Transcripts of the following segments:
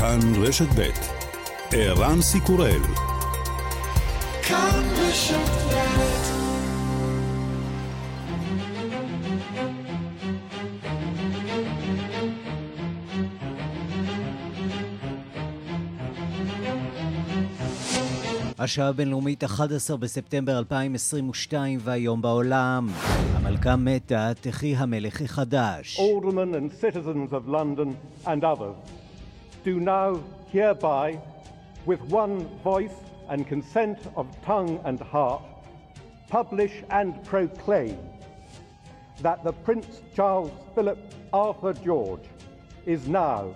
כאן רשת ב' ערן סיקורל כאן רשת השעה הבינלאומית 11 בספטמבר 2022 והיום בעולם. המלכה מתה, תחי המלך החדש. Aldermen and citizens of London and others do now hereby with one voice and consent of tongue and heart publish and proclaim that the Prince Charles Philip Arthur George is now,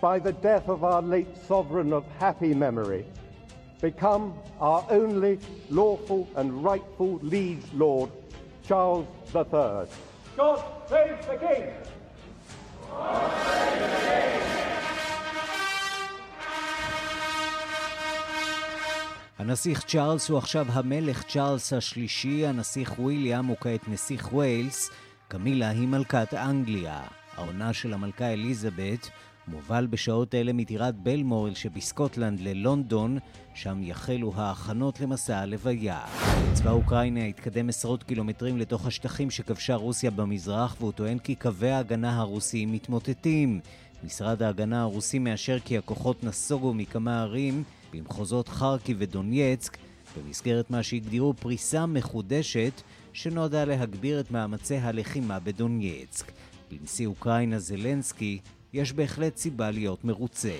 by the death of our late sovereign of happy memory, become our only lawful and rightful liege lord, Charles III. God save the King! הנסיך צ'ארלס הוא עכשיו המלך צ'ארלס השלישי, הנסיך וויליאם הוא כעת נסיך ויילס, קמילה היא מלכת אנגליה. העונה של המלכה אליזבת מובל בשעות אלה מטירת בלמורל שבסקוטלנד ללונדון, שם יחלו ההכנות למסע הלוויה. צבא אוקראינה התקדם עשרות קילומטרים לתוך השטחים שכבשה רוסיה במזרח, והוא טוען כי קווי ההגנה הרוסיים מתמוטטים. משרד ההגנה הרוסי מאשר כי הכוחות נסוגו מכמה ערים במחוזות חרקי ודונייצק במסגרת מה שהגדירו פריסה מחודשת שנועדה להגביר את מאמצי הלחימה בדונייצק. לנשיא אוקראינה זלנסקי יש בהחלט סיבה להיות מרוצה.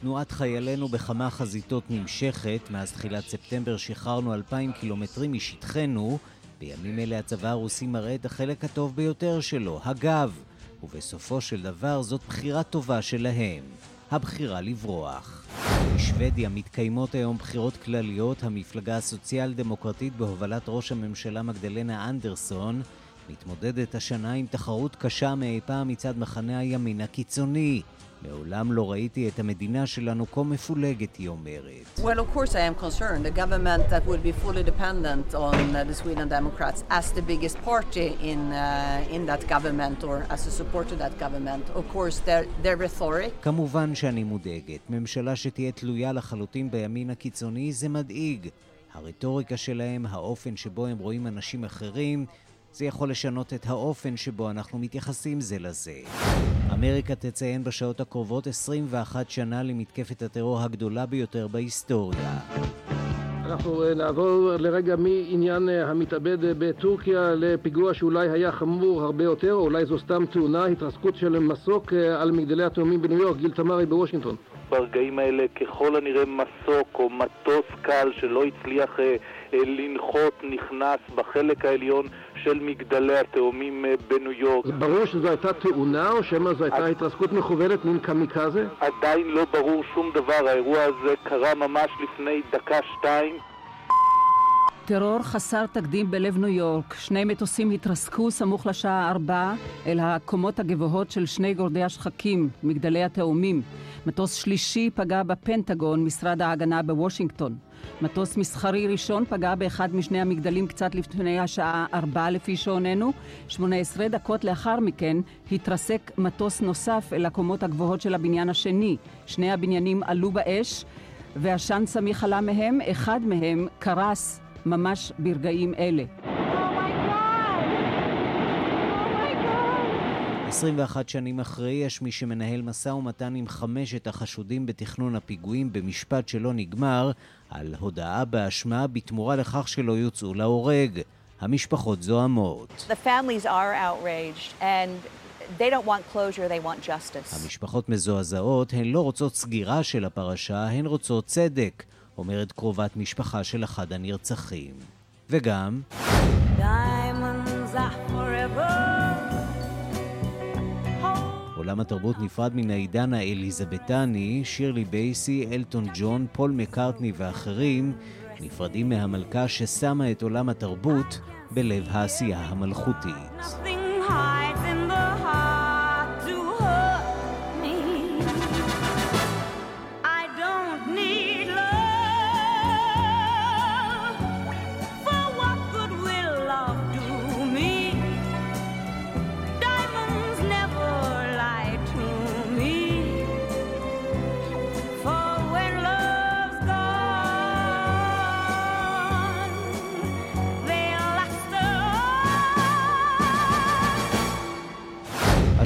תנועת חיילינו בכמה חזיתות נמשכת, מאז תחילת ספטמבר שחררנו 2,000 קילומטרים משטחנו, בימים אלה הצבא הרוסי מראה את החלק הטוב ביותר שלו, הגב. ובסופו של דבר זאת בחירה טובה שלהם. הבחירה לברוח. בשוודיה מתקיימות היום בחירות כלליות, המפלגה הסוציאל דמוקרטית בהובלת ראש הממשלה מגדלנה אנדרסון מתמודדת השנה עם תחרות קשה מאי פעם מצד מחנה הימין הקיצוני. מעולם לא ראיתי את המדינה שלנו כה מפולגת, היא אומרת. Well, of course I am concerned. A government that would be fully dependent on uh, the Sweden Democrats as the biggest party in, uh, in that government or as a support to that government. Of course, their, their rhetoric... כמובן שאני מודאגת. ממשלה שתהיה תלויה לחלוטין בימין הקיצוני זה מדאיג. הרטוריקה שלהם, האופן שבו הם רואים אנשים אחרים, זה יכול לשנות את האופן שבו אנחנו מתייחסים זה לזה. אמריקה תציין בשעות הקרובות 21 שנה למתקפת הטרור הגדולה ביותר בהיסטוריה. אנחנו אה, נעבור לרגע מעניין אה, המתאבד אה, בטורקיה לפיגוע שאולי היה חמור הרבה יותר, או אולי זו סתם תאונה, התרסקות של מסוק על מגדלי התאומים בניו יורק, גיל תמרי בוושינגטון. ברגעים האלה ככל הנראה מסוק או מטוס קל שלא הצליח אה, אה, לנחות נכנס בחלק העליון של מגדלי התאומים אה, בניו יורק. ברור שזו הייתה תאונה או שמא זו הייתה התרסקות מכוונת, מין קמיקזה? עדיין לא ברור שום דבר, האירוע הזה קרה ממש לפני דקה-שתיים. טרור חסר תקדים בלב ניו יורק. שני מטוסים התרסקו סמוך לשעה ארבע אל הקומות הגבוהות של שני גורדי השחקים, מגדלי התאומים. מטוס שלישי פגע בפנטגון, משרד ההגנה בוושינגטון. מטוס מסחרי ראשון פגע באחד משני המגדלים קצת לפני השעה ארבע לפי שעוננו. שמונה עשרה דקות לאחר מכן התרסק מטוס נוסף אל הקומות הגבוהות של הבניין השני. שני הבניינים עלו באש ועשן סמיך עלה מהם, אחד מהם קרס ממש ברגעים אלה. 21 שנים אחרי, יש מי שמנהל משא ומתן עם חמשת החשודים בתכנון הפיגועים במשפט שלא נגמר, על הודאה באשמה בתמורה לכך שלא יוצאו להורג. המשפחות זוהמות. המשפחות מזועזעות, הן לא רוצות סגירה של הפרשה, הן רוצות צדק, אומרת קרובת משפחה של אחד הנרצחים. וגם... Diamonds עולם התרבות נפרד מן העידן האליזבתני, שירלי בייסי, אלטון ג'ון, פול מקארטני ואחרים נפרדים מהמלכה ששמה את עולם התרבות בלב העשייה המלכותית.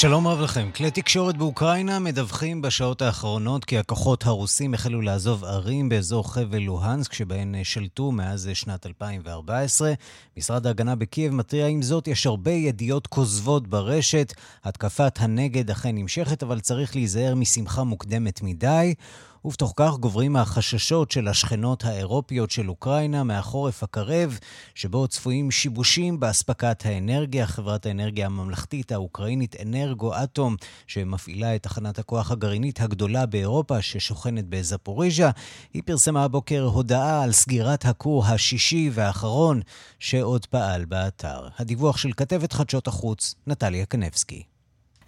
שלום רב לכם. כלי תקשורת באוקראינה מדווחים בשעות האחרונות כי הכוחות הרוסים החלו לעזוב ערים באזור חבל לוהנסק, שבהן שלטו מאז שנת 2014. משרד ההגנה בקייב מתריע עם זאת, יש הרבה ידיעות כוזבות ברשת. התקפת הנגד אכן נמשכת, אבל צריך להיזהר משמחה מוקדמת מדי. ובתוך כך גוברים החששות של השכנות האירופיות של אוקראינה מהחורף הקרב, שבו צפויים שיבושים באספקת האנרגיה. חברת האנרגיה הממלכתית האוקראינית אנרגו-אטום, שמפעילה את תחנת הכוח הגרעינית הגדולה באירופה, ששוכנת בזפוריז'ה, היא פרסמה הבוקר הודעה על סגירת הכור השישי והאחרון שעוד פעל באתר. הדיווח של כתבת חדשות החוץ, נטליה קנבסקי.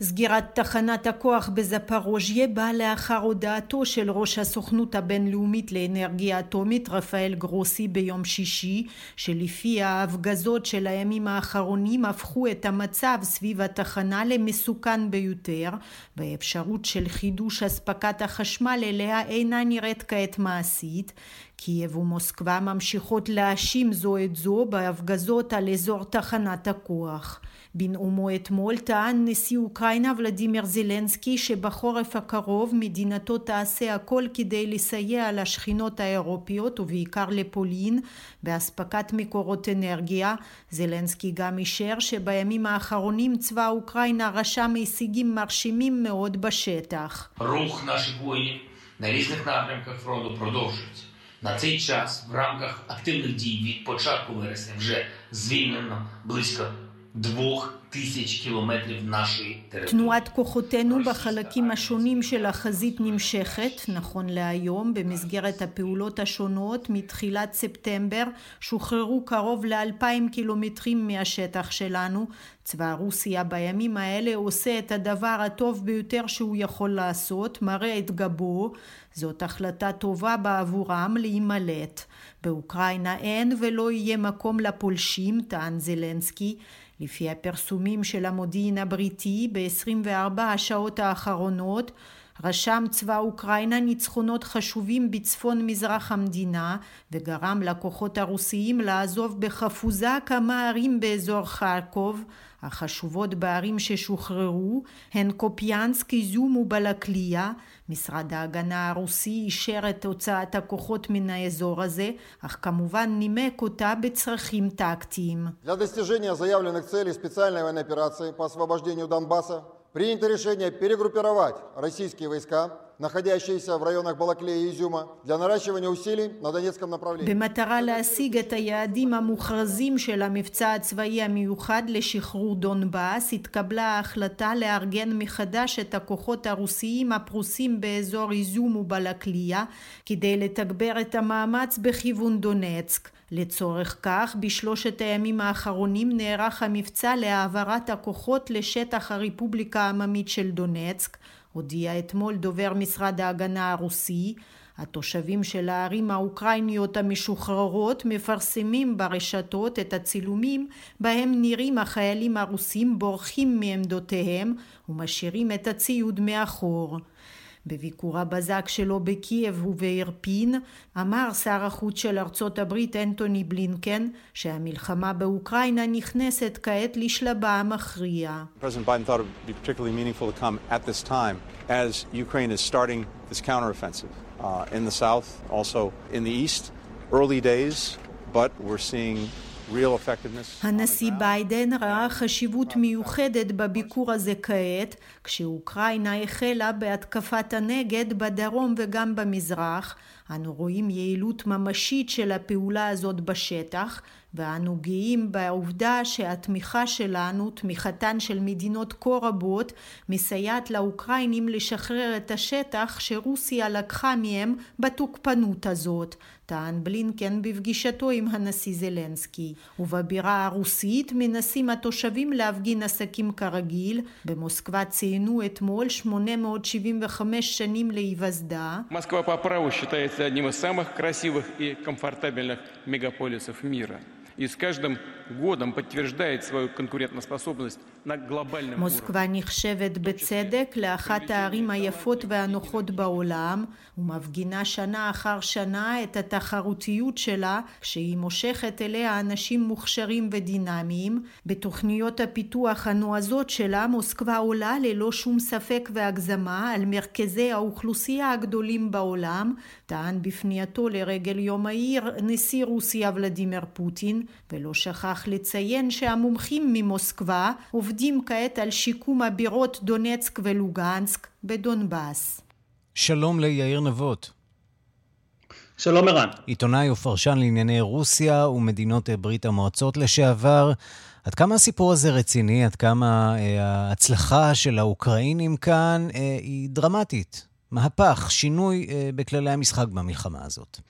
סגירת תחנת הכוח בזפרוז'יה באה לאחר הודעתו של ראש הסוכנות הבינלאומית לאנרגיה אטומית רפאל גרוסי ביום שישי, שלפי ההפגזות של הימים האחרונים הפכו את המצב סביב התחנה למסוכן ביותר, והאפשרות של חידוש אספקת החשמל אליה אינה נראית כעת מעשית, קייב ומוסקבה ממשיכות להאשים זו את זו בהפגזות על אזור תחנת הכוח. בנאומו אתמול טען נשיא אוקראינה ולדימיר זלנסקי שבחורף הקרוב מדינתו תעשה הכל כדי לסייע לשכינות האירופיות ובעיקר לפולין באספקת מקורות אנרגיה. זלנסקי גם אישר שבימים האחרונים צבא אוקראינה רשם הישגים מרשימים מאוד בשטח. רוח наших воїнів на різних напрямках фронту продовжується. На цей час в рамках активних дій від початку вересня вже звільнено близько תנועת כוחותינו בחלקים השונים של החזית נמשכת, נכון להיום, במסגרת הפעולות השונות מתחילת ספטמבר שוחררו קרוב לאלפיים קילומטרים מהשטח שלנו. צבא רוסיה בימים האלה עושה את הדבר הטוב ביותר שהוא יכול לעשות, מראה את גבו. זאת החלטה טובה בעבורם להימלט. באוקראינה אין ולא יהיה מקום לפולשים, טען זלנסקי. לפי הפרסומים של המודיעין הבריטי ב-24 השעות האחרונות רשם צבא אוקראינה ניצחונות חשובים בצפון מזרח המדינה וגרם לכוחות הרוסיים לעזוב בחפוזה כמה ערים באזור חרקוב החשובות בערים ששוחררו הן קופיאנסק, איזום ובלקליה. משרד ההגנה הרוסי אישר את הוצאת הכוחות מן האזור הזה, אך כמובן נימק אותה בצרכים טקטיים. Для достижения заявленных целей специальной военной операции по освобождению Донбасса Принято решение перегруппировать российские войска находящиеся в районах Балаклея и Изюма, для наращивания усилий на Донецком направлении. במטרה להשיג את היעדים המוכרזים של המבצע הצבאי המיוחד לשחרור דונבאס, התקבלה ההחלטה לארגן מחדש את הכוחות הרוסיים הפרוסים באזור איזום ובלקליה, כדי לתגבר את המאמץ בכיוון דונצק. לצורך כך, בשלושת הימים האחרונים נערך המבצע להעברת הכוחות לשטח הרפובליקה העממית של דונצק, הודיע אתמול דובר משרד ההגנה הרוסי, התושבים של הערים האוקראיניות המשוחררות מפרסמים ברשתות את הצילומים בהם נראים החיילים הרוסים בורחים מעמדותיהם ומשאירים את הציוד מאחור. בביקור הבזק שלו בקייב ובאירפין אמר שר החוץ של ארצות הברית אנטוני בלינקן שהמלחמה באוקראינה נכנסת כעת לשלבה המכריע. Uh, south, east. Early days, but we're seeing הנשיא ביידן ראה חשיבות מיוחדת בביקור הזה כעת, כשאוקראינה החלה בהתקפת הנגד בדרום וגם במזרח. אנו רואים יעילות ממשית של הפעולה הזאת בשטח, ואנו גאים בעובדה שהתמיכה שלנו, תמיכתן של מדינות כה רבות, מסייעת לאוקראינים לשחרר את השטח שרוסיה לקחה מהם בתוקפנות הזאת, טען בלינקן בפגישתו עם הנשיא זלנסקי. ובבירה הרוסית מנסים התושבים להפגין עסקים כרגיל. במוסקבה ציינו אתמול 875 שנים להיווסדה. Москва по праву считается одним из самых красивых и комфортабельных мегаполисов мира. И с каждым годом подтверждает свою конкурентоспособность на глобальном מוסקבה נחשבת בצדק לאחת הערים היפות והנוחות בעולם, ומפגינה שנה אחר שנה את התחרותיות שלה, כשהיא מושכת אליה אנשים מוכשרים ודינמיים. בתוכניות הפיתוח הנועזות שלה, מוסקבה עולה ללא שום ספק והגזמה על מרכזי האוכלוסייה הגדולים בעולם, טען בפנייתו לרגל יום העיר נשיא רוסיה ולדימיר פוטין, ולא שכח לציין שהמומחים ממוסקבה עובדים כעת על שיקום הבירות דונצק ולוגנסק בדונבאס. שלום ליאיר נבות. שלום ערן. עיתונאי ופרשן לענייני רוסיה ומדינות ברית המועצות לשעבר. עד כמה הסיפור הזה רציני? עד כמה אה, ההצלחה של האוקראינים כאן אה, היא דרמטית? מהפך, שינוי אה, בכללי המשחק במלחמה הזאת.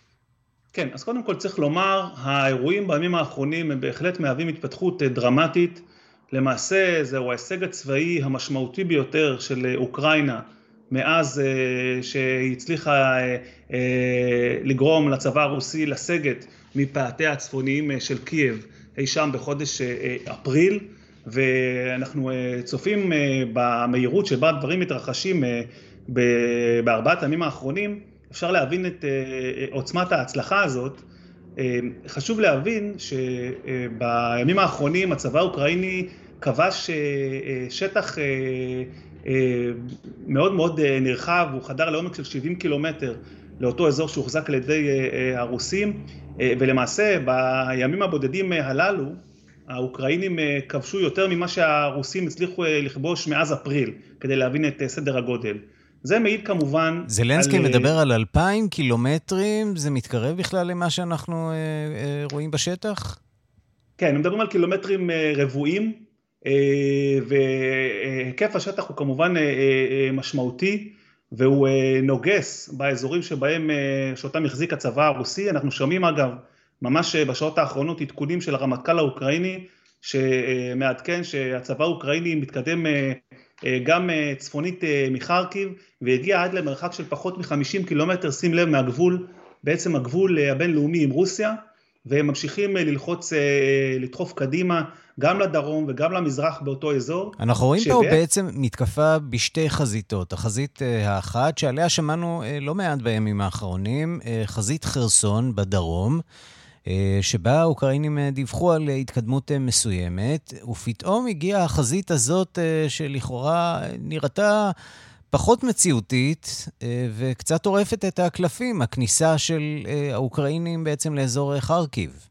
כן, אז קודם כל צריך לומר, האירועים בימים האחרונים הם בהחלט מהווים התפתחות דרמטית. למעשה זהו ההישג הצבאי המשמעותי ביותר של אוקראינה מאז אה, שהיא הצליחה אה, אה, לגרום לצבא הרוסי לסגת מפאתיה הצפוניים של קייב אי שם בחודש אפריל ואנחנו צופים במהירות שבה הדברים מתרחשים בארבעת הימים האחרונים אפשר להבין את עוצמת ההצלחה הזאת. חשוב להבין שבימים האחרונים הצבא האוקראיני כבש שטח אה, מאוד מאוד אה, נרחב, הוא חדר לעומק של 70 קילומטר לאותו אזור שהוחזק על ידי אה, הרוסים, ולמעשה בימים הבודדים הללו האוקראינים כבשו יותר ממה שהרוסים הצליחו לכבוש מאז אפריל, כדי להבין את סדר הגודל. זה מעיד כמובן... זלנסקי על... מדבר על אלפיים קילומטרים, זה מתקרב בכלל למה שאנחנו רואים בשטח? כן, מדברים על קילומטרים רבועים, אה, והיקף השטח הוא כמובן אה, אה, משמעותי והוא נוגס באזורים שבהם, שאותם החזיק הצבא הרוסי, אנחנו שומעים אגב ממש בשעות האחרונות עדכונים של הרמטכ"ל האוקראיני שמעדכן שהצבא האוקראיני מתקדם גם צפונית מחרקיב והגיע עד למרחק של פחות מ-50 קילומטר, שים לב, מהגבול, בעצם הגבול הבינלאומי עם רוסיה והם ממשיכים ללחוץ, לדחוף קדימה גם לדרום וגם למזרח באותו אזור. אנחנו רואים שבא... פה בעצם מתקפה בשתי חזיתות. החזית אה, האחת, שעליה שמענו אה, לא מעט בימים האחרונים, אה, חזית חרסון בדרום. שבה האוקראינים דיווחו על התקדמות מסוימת, ופתאום הגיעה החזית הזאת שלכאורה נראתה פחות מציאותית וקצת עורפת את הקלפים, הכניסה של האוקראינים בעצם לאזור חרקיב.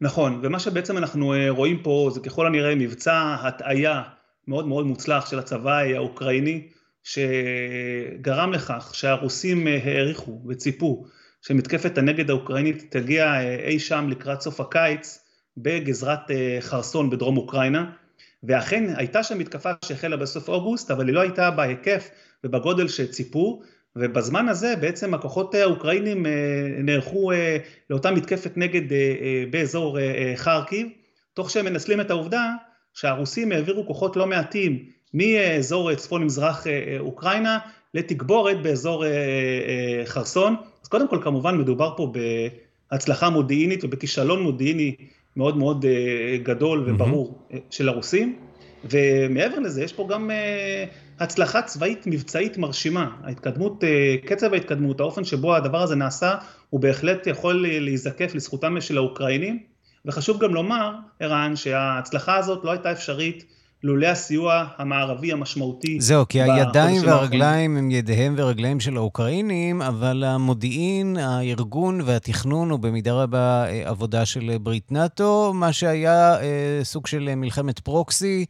נכון, ומה שבעצם אנחנו אה, רואים פה זה ככל הנראה מבצע הטעיה מאוד מאוד מוצלח של הצבא האוקראיני, שגרם לכך שהרוסים אה, העריכו וציפו שמתקפת הנגד האוקראינית תגיע אה, אי שם לקראת סוף הקיץ בגזרת חרסון בדרום אוקראינה, ואכן הייתה שם מתקפה שהחלה בסוף אוגוסט, אבל היא לא הייתה בהיקף ובגודל שציפו, ובזמן הזה בעצם הכוחות האוקראינים אה, נערכו אה, לאותה מתקפת נגד אה, באזור חרקיב, תוך שהם מנצלים את העובדה שהרוסים העבירו כוחות לא מעטים מאזור צפון מזרח אוקראינה לתגבורת באזור חרסון. קודם כל כמובן מדובר פה בהצלחה מודיעינית ובכישלון מודיעיני מאוד מאוד גדול וברור mm-hmm. של הרוסים. ומעבר לזה יש פה גם הצלחה צבאית מבצעית מרשימה. ההתקדמות, אה, קצב ההתקדמות, האופן שבו הדבר הזה נעשה, הוא בהחלט יכול להיזקף לזכותם של האוקראינים. וחשוב גם לומר, ערן, שההצלחה הזאת לא הייתה אפשרית לולא הסיוע המערבי המשמעותי. זהו, כי הידיים והרגליים הם ידיהם ורגליהם של האוקראינים, אבל המודיעין, הארגון והתכנון הוא במידה רבה אה, עבודה של ברית נאט"ו, מה שהיה אה, סוג של מלחמת פרוקסי.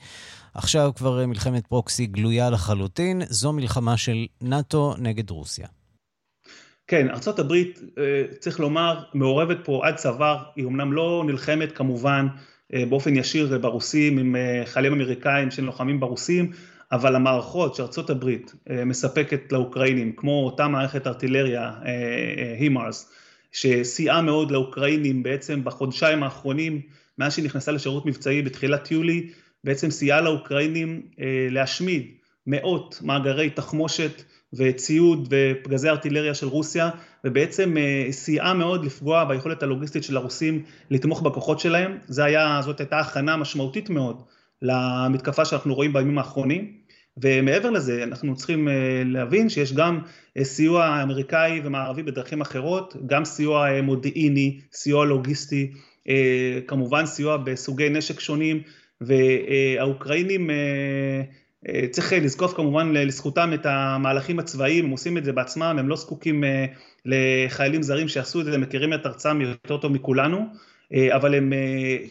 עכשיו כבר מלחמת פרוקסי גלויה לחלוטין, זו מלחמה של נאט"ו נגד רוסיה. כן, ארה"ב, אה, צריך לומר, מעורבת פה עד צוואר, היא אמנם לא נלחמת כמובן אה, באופן ישיר ברוסים עם אה, חיילים אמריקאים שלוחמים ברוסים, אבל המערכות שארצות הברית מספקת לאוקראינים, כמו אותה מערכת ארטילריה, הימארס, שסייעה מאוד לאוקראינים בעצם בחודשיים האחרונים, מאז שהיא נכנסה לשירות מבצעי בתחילת יולי, בעצם סייעה לאוקראינים אה, להשמיד מאות מאגרי תחמושת וציוד ופגזי ארטילריה של רוסיה, ובעצם סייעה מאוד לפגוע ביכולת הלוגיסטית של הרוסים לתמוך בכוחות שלהם. זה היה, זאת הייתה הכנה משמעותית מאוד למתקפה שאנחנו רואים בימים האחרונים. ומעבר לזה אנחנו צריכים להבין שיש גם סיוע אמריקאי ומערבי בדרכים אחרות, גם סיוע מודיעיני, סיוע לוגיסטי, כמובן סיוע בסוגי נשק שונים והאוקראינים צריך לזקוף כמובן לזכותם את המהלכים הצבאיים, הם עושים את זה בעצמם, הם לא זקוקים לחיילים זרים שיעשו את זה, הם מכירים את ארצם יותר טוב מכולנו, אבל הם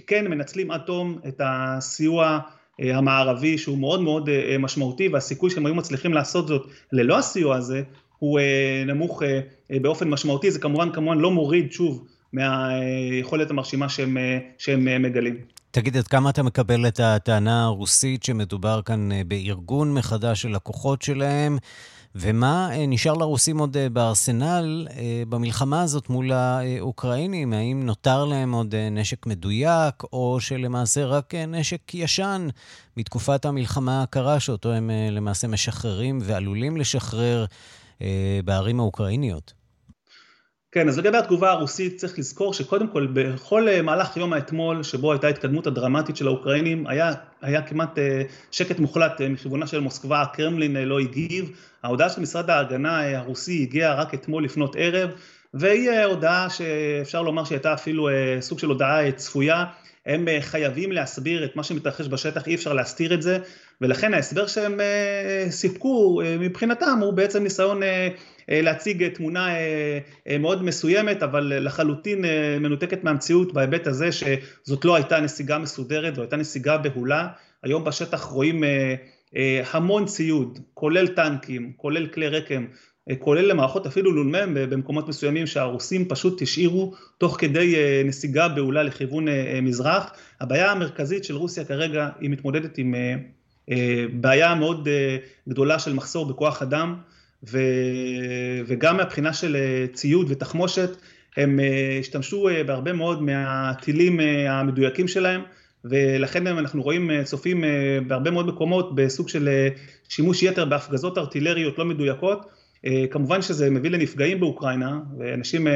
כן מנצלים עד תום את הסיוע המערבי שהוא מאוד מאוד משמעותי והסיכוי שהם היו מצליחים לעשות זאת ללא הסיוע הזה הוא נמוך באופן משמעותי, זה כמובן כמובן לא מוריד שוב מהיכולת המרשימה שהם, שהם מגלים. תגיד, עד כמה אתה מקבל את הטענה הרוסית שמדובר כאן בארגון מחדש של הכוחות שלהם, ומה נשאר לרוסים עוד בארסנל במלחמה הזאת מול האוקראינים? האם נותר להם עוד נשק מדויק, או שלמעשה רק נשק ישן מתקופת המלחמה הקרה, שאותו הם למעשה משחררים ועלולים לשחרר בערים האוקראיניות? כן, אז לגבי התגובה הרוסית צריך לזכור שקודם כל בכל מהלך יום האתמול שבו הייתה התקדמות הדרמטית של האוקראינים היה, היה כמעט שקט מוחלט מכיוונה של מוסקבה, הקרמלין לא הגיב, ההודעה של משרד ההגנה הרוסי הגיעה רק אתמול לפנות ערב והיא הודעה שאפשר לומר שהייתה אפילו סוג של הודעה צפויה, הם חייבים להסביר את מה שמתרחש בשטח, אי אפשר להסתיר את זה ולכן ההסבר שהם סיפקו מבחינתם הוא בעצם ניסיון להציג תמונה מאוד מסוימת אבל לחלוטין מנותקת מהמציאות בהיבט הזה שזאת לא הייתה נסיגה מסודרת, זו הייתה נסיגה בהולה, היום בשטח רואים המון ציוד, כולל טנקים, כולל כלי רקם, כולל למערכות אפילו לולמם במקומות מסוימים שהרוסים פשוט השאירו תוך כדי נסיגה בהולה לכיוון מזרח. הבעיה המרכזית של רוסיה כרגע היא מתמודדת עם בעיה מאוד גדולה של מחסור בכוח אדם וגם מהבחינה של ציוד ותחמושת הם השתמשו בהרבה מאוד מהטילים המדויקים שלהם ולכן אנחנו רואים, צופים בהרבה מאוד מקומות בסוג של שימוש יתר בהפגזות ארטילריות לא מדויקות כמובן שזה מביא לנפגעים באוקראינה ואנשים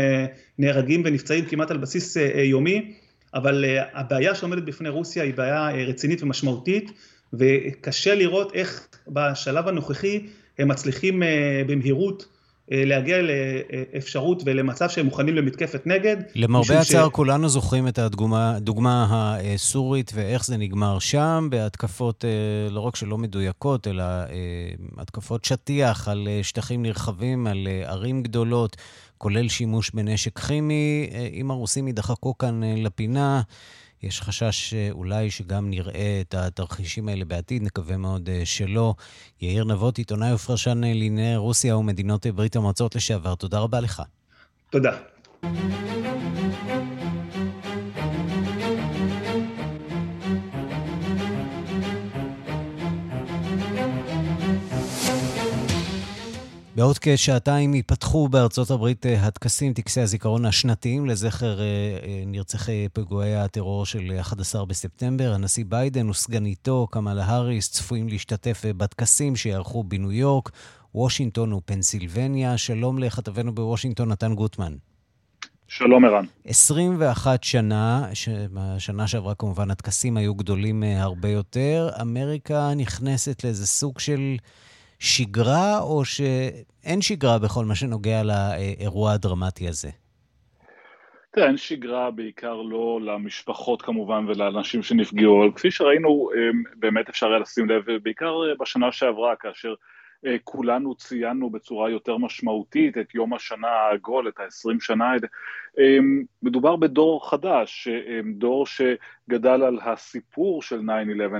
נהרגים ונפצעים כמעט על בסיס יומי אבל הבעיה שעומדת בפני רוסיה היא בעיה רצינית ומשמעותית וקשה לראות איך בשלב הנוכחי הם מצליחים במהירות להגיע לאפשרות ולמצב שהם מוכנים למתקפת נגד. למרבה הצער ש... כולנו זוכרים את הדוגמה הסורית ואיך זה נגמר שם, בהתקפות לא רק שלא מדויקות, אלא התקפות שטיח על שטחים נרחבים, על ערים גדולות, כולל שימוש בנשק כימי. אם הרוסים יידחקו כאן לפינה, יש חשש אולי שגם נראה את התרחישים האלה בעתיד, נקווה מאוד שלא. יאיר נבות, עיתונאי ופרשן לענייני רוסיה ומדינות ברית המועצות לשעבר, תודה רבה לך. תודה. בעוד כשעתיים ייפתחו בארצות הברית הטקסים, טקסי הזיכרון השנתיים לזכר נרצחי פיגועי הטרור של 11 בספטמבר. הנשיא ביידן וסגניתו, קמאלה האריס, צפויים להשתתף בטקסים שיערכו בניו יורק, וושינגטון ופנסילבניה. שלום לכתבנו בוושינגטון, נתן גוטמן. שלום ערן. 21 שנה, בשנה שעברה כמובן הטקסים היו גדולים הרבה יותר. אמריקה נכנסת לאיזה סוג של... שגרה, או שאין שגרה בכל מה שנוגע לאירוע הדרמטי הזה? תראה, אין שגרה בעיקר לא למשפחות כמובן ולאנשים שנפגעו, אבל כפי שראינו, באמת אפשר היה לשים לב, בעיקר בשנה שעברה, כאשר כולנו ציינו בצורה יותר משמעותית את יום השנה העגול, את ה-20 שנה האלה. מדובר בדור חדש, דור שגדל על הסיפור של 9-11,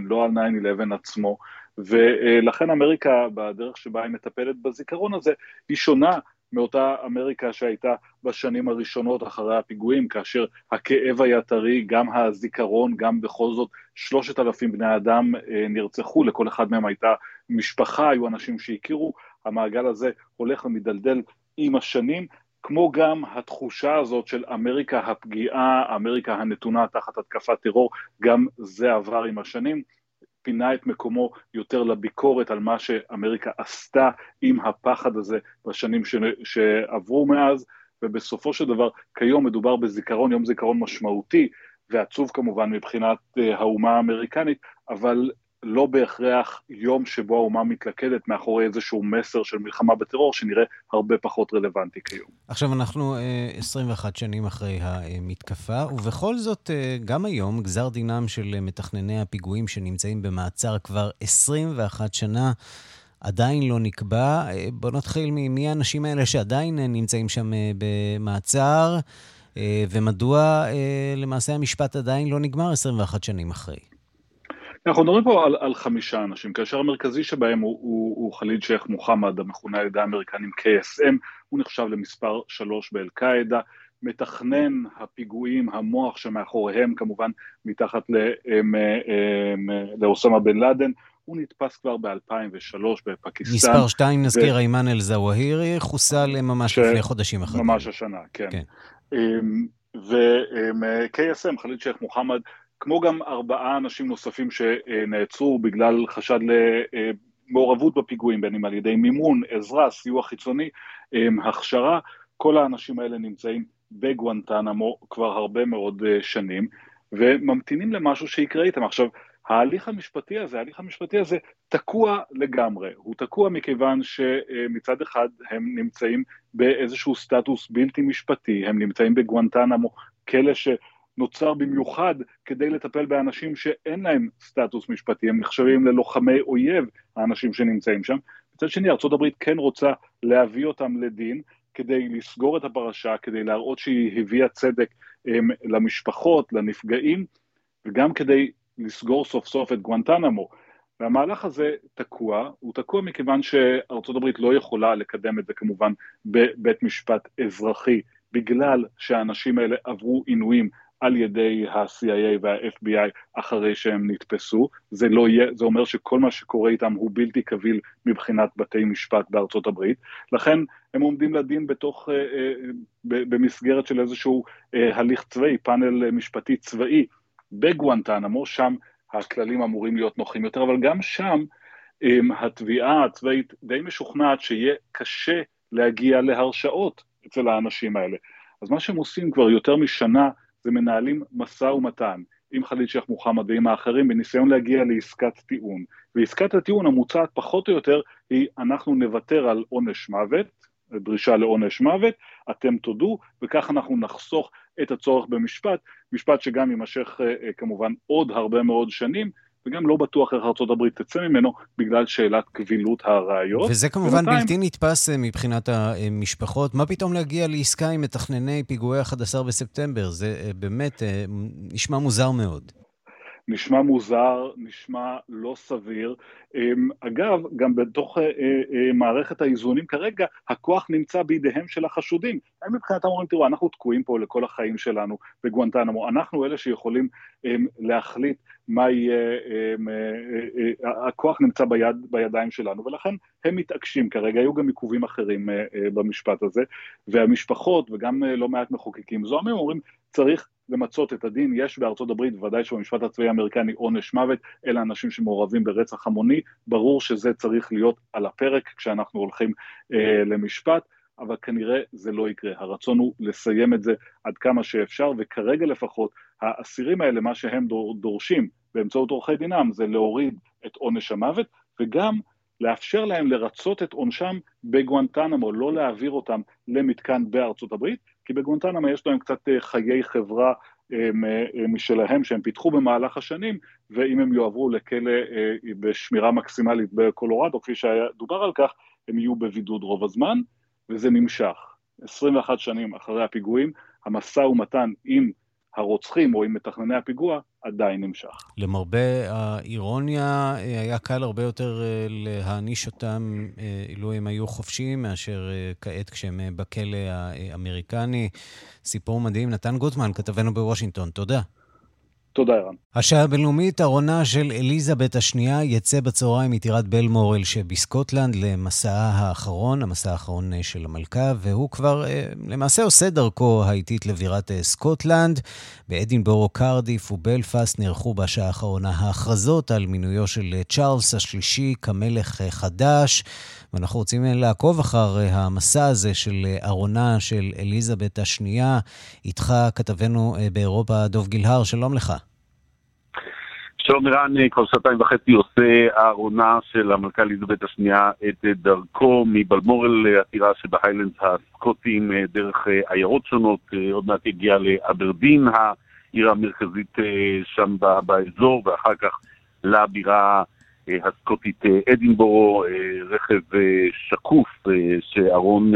לא על 9-11 עצמו, ולכן אמריקה, בדרך שבה היא מטפלת בזיכרון הזה, היא שונה מאותה אמריקה שהייתה בשנים הראשונות אחרי הפיגועים, כאשר הכאב היה טרי, גם הזיכרון, גם בכל זאת שלושת אלפים בני אדם נרצחו, לכל אחד מהם הייתה משפחה, היו אנשים שהכירו, המעגל הזה הולך ומדלדל עם השנים, כמו גם התחושה הזאת של אמריקה הפגיעה, אמריקה הנתונה תחת התקפת טרור, גם זה עבר עם השנים. פינה את מקומו יותר לביקורת על מה שאמריקה עשתה עם הפחד הזה בשנים ש... שעברו מאז, ובסופו של דבר כיום מדובר בזיכרון, יום זיכרון משמעותי ועצוב כמובן מבחינת אה, האומה האמריקנית, אבל לא בהכרח יום שבו האומה מתלכדת מאחורי איזשהו מסר של מלחמה בטרור, שנראה הרבה פחות רלוונטי כיום. עכשיו, אנחנו 21 אה, שנים אחרי המתקפה, ובכל זאת, אה, גם היום, גזר דינם של מתכנני הפיגועים שנמצאים במעצר כבר 21 שנה, עדיין לא נקבע. אה, בואו נתחיל ממי האנשים האלה שעדיין נמצאים שם במעצר, ומדוע למעשה המשפט עדיין לא נגמר 21 שנים אחרי. אנחנו מדברים פה על, על חמישה אנשים, כאשר המרכזי שבהם הוא, הוא, הוא חליד שייח' מוחמד, המכונה על ידי האמריקנים KSM, הוא נחשב למספר שלוש באל-קאעידה, מתכנן הפיגועים, המוח שמאחוריהם כמובן מתחת לאוסמה בן לאדן, הוא נתפס כבר ב-2003 בפקיסטן. מספר שתיים, נזכיר, איימן אל-זוואהירי, חוסל ממש ש... לפני חודשים אחרים. ממש השנה, כן. כן. אמ, ו-KSM, חליד שייח' מוחמד, כמו גם ארבעה אנשים נוספים שנעצרו בגלל חשד למעורבות בפיגועים, בין אם על ידי מימון, עזרה, סיוע חיצוני, אמ, הכשרה, כל האנשים האלה נמצאים בגואנטנמו כבר הרבה מאוד אה, שנים, וממתינים למשהו שיקרה איתם. עכשיו, ההליך המשפטי הזה, ההליך המשפטי הזה תקוע לגמרי. הוא תקוע מכיוון שמצד אחד הם נמצאים באיזשהו סטטוס בלתי משפטי, הם נמצאים בגואנטנמו, כלא ש... נוצר במיוחד כדי לטפל באנשים שאין להם סטטוס משפטי, הם נחשבים ללוחמי אויב, האנשים שנמצאים שם. מצד שני, ארה"ב כן רוצה להביא אותם לדין כדי לסגור את הפרשה, כדי להראות שהיא הביאה צדק הם, למשפחות, לנפגעים, וגם כדי לסגור סוף סוף את גואנטנמו. והמהלך הזה תקוע, הוא תקוע מכיוון שארצות הברית לא יכולה לקדם את זה כמובן בבית משפט אזרחי, בגלל שהאנשים האלה עברו עינויים על ידי ה-CIA וה-FBI אחרי שהם נתפסו, זה, לא יהיה, זה אומר שכל מה שקורה איתם הוא בלתי קביל מבחינת בתי משפט בארצות הברית, לכן הם עומדים לדין בתוך, אה, אה, במסגרת של איזשהו אה, הליך צבאי, פאנל משפטי צבאי בגואנטנמו, שם הכללים אמורים להיות נוחים יותר, אבל גם שם התביעה הצבאית די משוכנעת שיהיה קשה להגיע להרשעות אצל האנשים האלה. אז מה שהם עושים כבר יותר משנה זה מנהלים משא ומתן עם חליד שייח' מוחמד ועם האחרים בניסיון להגיע לעסקת טיעון. ועסקת הטיעון המוצעת פחות או יותר היא אנחנו נוותר על עונש מוות, דרישה לעונש מוות, אתם תודו, וכך אנחנו נחסוך את הצורך במשפט, משפט שגם יימשך אה, כמובן עוד הרבה מאוד שנים, וגם לא בטוח איך ארה"ב תצא ממנו בגלל שאלת קבילות הראיות. וזה כמובן. בלתי נתפס אה, מבחינת המשפחות. מה פתאום להגיע לעסקה עם מתכנני פיגועי ה-11 בספטמבר? זה אה, באמת אה, נשמע מוזר מאוד. נשמע מוזר, נשמע לא סביר. אמ, אגב, גם בתוך אה, אה, מערכת האיזונים כרגע, הכוח נמצא בידיהם של החשודים. הם מבחינתם אומרים, תראו, אנחנו תקועים פה לכל החיים שלנו בגואנטנמו, אנחנו אלה שיכולים אמ, להחליט מה יהיה, אמ, אה, הכוח נמצא ביד, בידיים שלנו, ולכן הם מתעקשים כרגע, היו גם עיכובים אחרים במשפט הזה, והמשפחות וגם לא מעט מחוקקים זוהמים אומרים, צריך למצות את הדין, יש בארצות הברית, בוודאי שבמשפט הצבאי האמריקני עונש מוות, אלה אנשים שמעורבים ברצח המוני, ברור שזה צריך להיות על הפרק כשאנחנו הולכים אה, למשפט, אבל כנראה זה לא יקרה. הרצון הוא לסיים את זה עד כמה שאפשר, וכרגע לפחות האסירים האלה, מה שהם דור, דורשים באמצעות עורכי דינם, זה להוריד את עונש המוות, וגם לאפשר להם לרצות את עונשם בגואנטנמו, לא להעביר אותם למתקן בארצות הברית, כי בגואנטנמו יש להם קצת אה, חיי חברה אה, אה, משלהם שהם פיתחו במהלך השנים, ואם הם יועברו לכלא בשמירה מקסימלית בקולורדו, כפי שדובר על כך, הם יהיו בבידוד רוב הזמן, וזה נמשך. 21 שנים אחרי הפיגועים, המשא ומתן עם הרוצחים או עם מתכנני הפיגוע עדיין נמשך. למרבה האירוניה, היה קל הרבה יותר אה, להעניש אותם אה, אילו הם היו חופשיים מאשר אה, כעת כשהם בכלא האמריקני. סיפור מדהים. נתן גוטמן, כתבנו בוושינגטון, תודה. תודה, ערן. השעה הבינלאומית, ארונה של אליזבת השנייה יצא בצהריים מטירת בלמורל שבסקוטלנד למסעה האחרון, המסע האחרון אה, של המלכה, והוא כבר אה, למעשה עושה דרכו האיטית לבירת אה, סקוטלנד. באדינבורו, קרדיף ובלפאסט נערכו בשעה האחרונה ההכרזות על מינויו של צ'ארלס השלישי כמלך חדש. ואנחנו רוצים לעקוב אחר המסע הזה של ארונה של אליזבת השנייה. איתך כתבנו באירופה דוב גילהר, שלום לך. שלום ערן, כבר שנתיים וחצי עושה הארונה של המלכה אליזבת השנייה את דרכו מבלמורל עתירה שבהיילנדס הסקוטים דרך עיירות שונות, עוד מעט יגיע לאברדין, העיר המרכזית שם באזור, ואחר כך לבירה הסקוטית אדינבורו, רכב שקוף שארון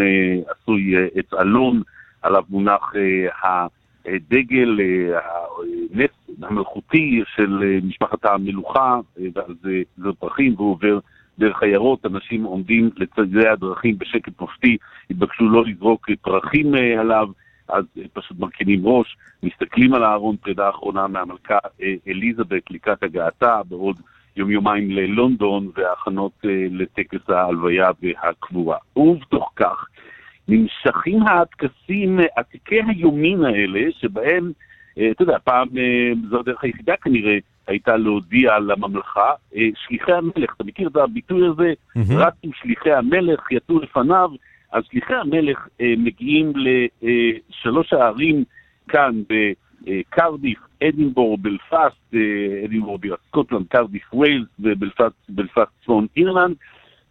עשוי עץ אלון, עליו מונח הדגל, הנס המלכותי של משפחת המלוכה, ואז זה פרחים והוא עובר דרך עיירות, אנשים עומדים לצדי הדרכים בשקט מופתי, התבקשו לא לזרוק פרחים עליו, אז פשוט מרכינים ראש, מסתכלים על הארון פרידה האחרונה מהמלכה אליזבת לקראת הגעתה, בעוד יום-יומיים ללונדון והכנות לטקס ההלוויה והקבורה. ובתוך כך נמשכים הטקסים עתיקי היומין האלה, שבהם, אתה יודע, פעם זו הדרך היחידה כנראה הייתה להודיע לממלכה, שליחי המלך, אתה מכיר את הביטוי הזה? Mm-hmm. רצו שליחי המלך, יצאו לפניו, אז שליחי המלך מגיעים לשלוש הערים כאן בקרדיף, אדינבורו, בלפאסט, אדינבורו בירת סקוטלנד, קרדיף ווילס ובלפאסט צפון אירלנד,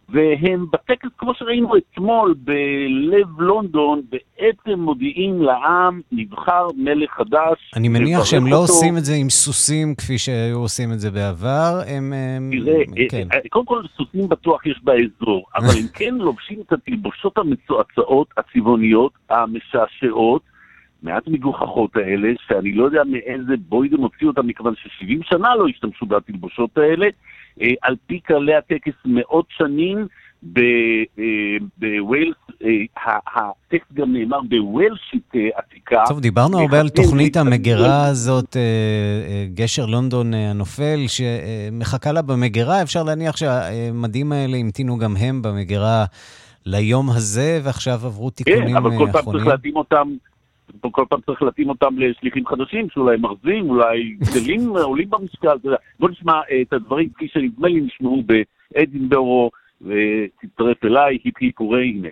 והם בטקס, כמו שראינו אתמול בלב לונדון, בעצם מודיעים לעם, נבחר מלך חדש. אני מניח שהם לא. עושים את זה עם סוסים כפי שהיו עושים את זה בעבר, הם... תראה, כן. קודם כל סוסים בטוח יש באזור, אבל הם כן לובשים את התלבושות המצועצעות, הצבעוניות, המשעשעות, מעט מגוחכות האלה, שאני לא יודע מאיזה בוי זה מוציא אותם, מכיוון ש-70 שנה לא השתמשו בתלבושות האלה. על פי כללי הטקס מאות שנים. בווילס, הטקסט גם נאמר בווילשית עתיקה. טוב, דיברנו הרבה על תוכנית המגירה הזאת, גשר לונדון הנופל, שמחכה לה במגירה. אפשר להניח שהמדים האלה המתינו גם הם במגירה ליום הזה, ועכשיו עברו תיקונים אחרונים. כן, אבל כל פעם צריך להתאים אותם כל פעם צריך להתאים אותם לשליחים חדשים, שאולי מרזים, אולי גדלים, עולים במשקל, בוא נשמע את הדברים כפי שנדמה לי נשמעו באדינבורו, ותצטרף אליי, היפ היפ הורי, הנה.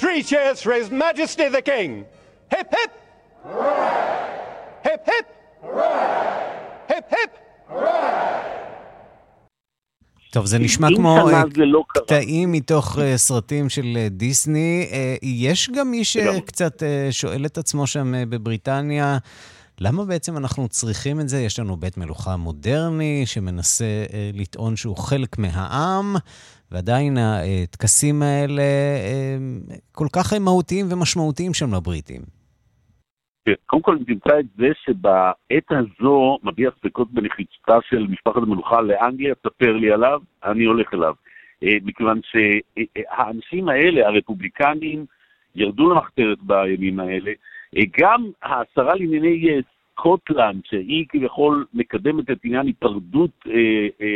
Three cheers for His Majesty the King! Hip hip! Hooray! Hip hip! Hooray! Hip hip! Hooray! טוב, זה נשמע כמו זה לא קטעים מתוך uh, סרטים של uh, דיסני. יש גם מי שקצת שואל את עצמו שם בבריטניה, למה בעצם אנחנו צריכים את זה? יש לנו בית מלוכה מודרני שמנסה לטעון שהוא חלק מהעם, ועדיין הטקסים האלה כל כך מהותיים ומשמעותיים שם לבריטים. קודם כל נמצא את זה שבעת הזו מביע ספקות בנחיצותה של משפחת המלוכה לאנגליה, ספר לי עליו, אני הולך אליו. אה, מכיוון שהאנשים האלה, הרפובליקנים, ירדו למחתרת בימים האלה. אה, גם השרה לענייני אה, סקוטלנד, שהיא כביכול מקדמת את עניין היפרדות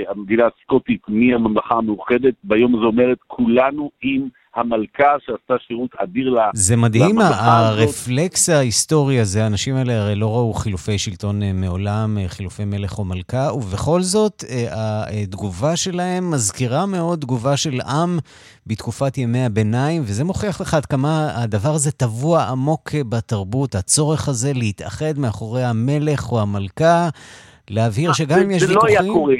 המדינה הסקוטית מהממלכה המאוחדת, ביום הזה אומרת, כולנו עם... המלכה שעשתה שירות אדיר לה. זה מדהים, הרפלקס ההיסטורי הזה, האנשים האלה הרי לא ראו חילופי שלטון אה, מעולם, אה, חילופי מלך או מלכה, ובכל זאת, אה, התגובה שלהם מזכירה מאוד תגובה של עם בתקופת ימי הביניים, וזה מוכיח לך עד כמה הדבר הזה טבוע עמוק בתרבות, הצורך הזה להתאחד מאחורי המלך או המלכה, להבהיר שגם אם יש ויכוחים... זה לא קורה,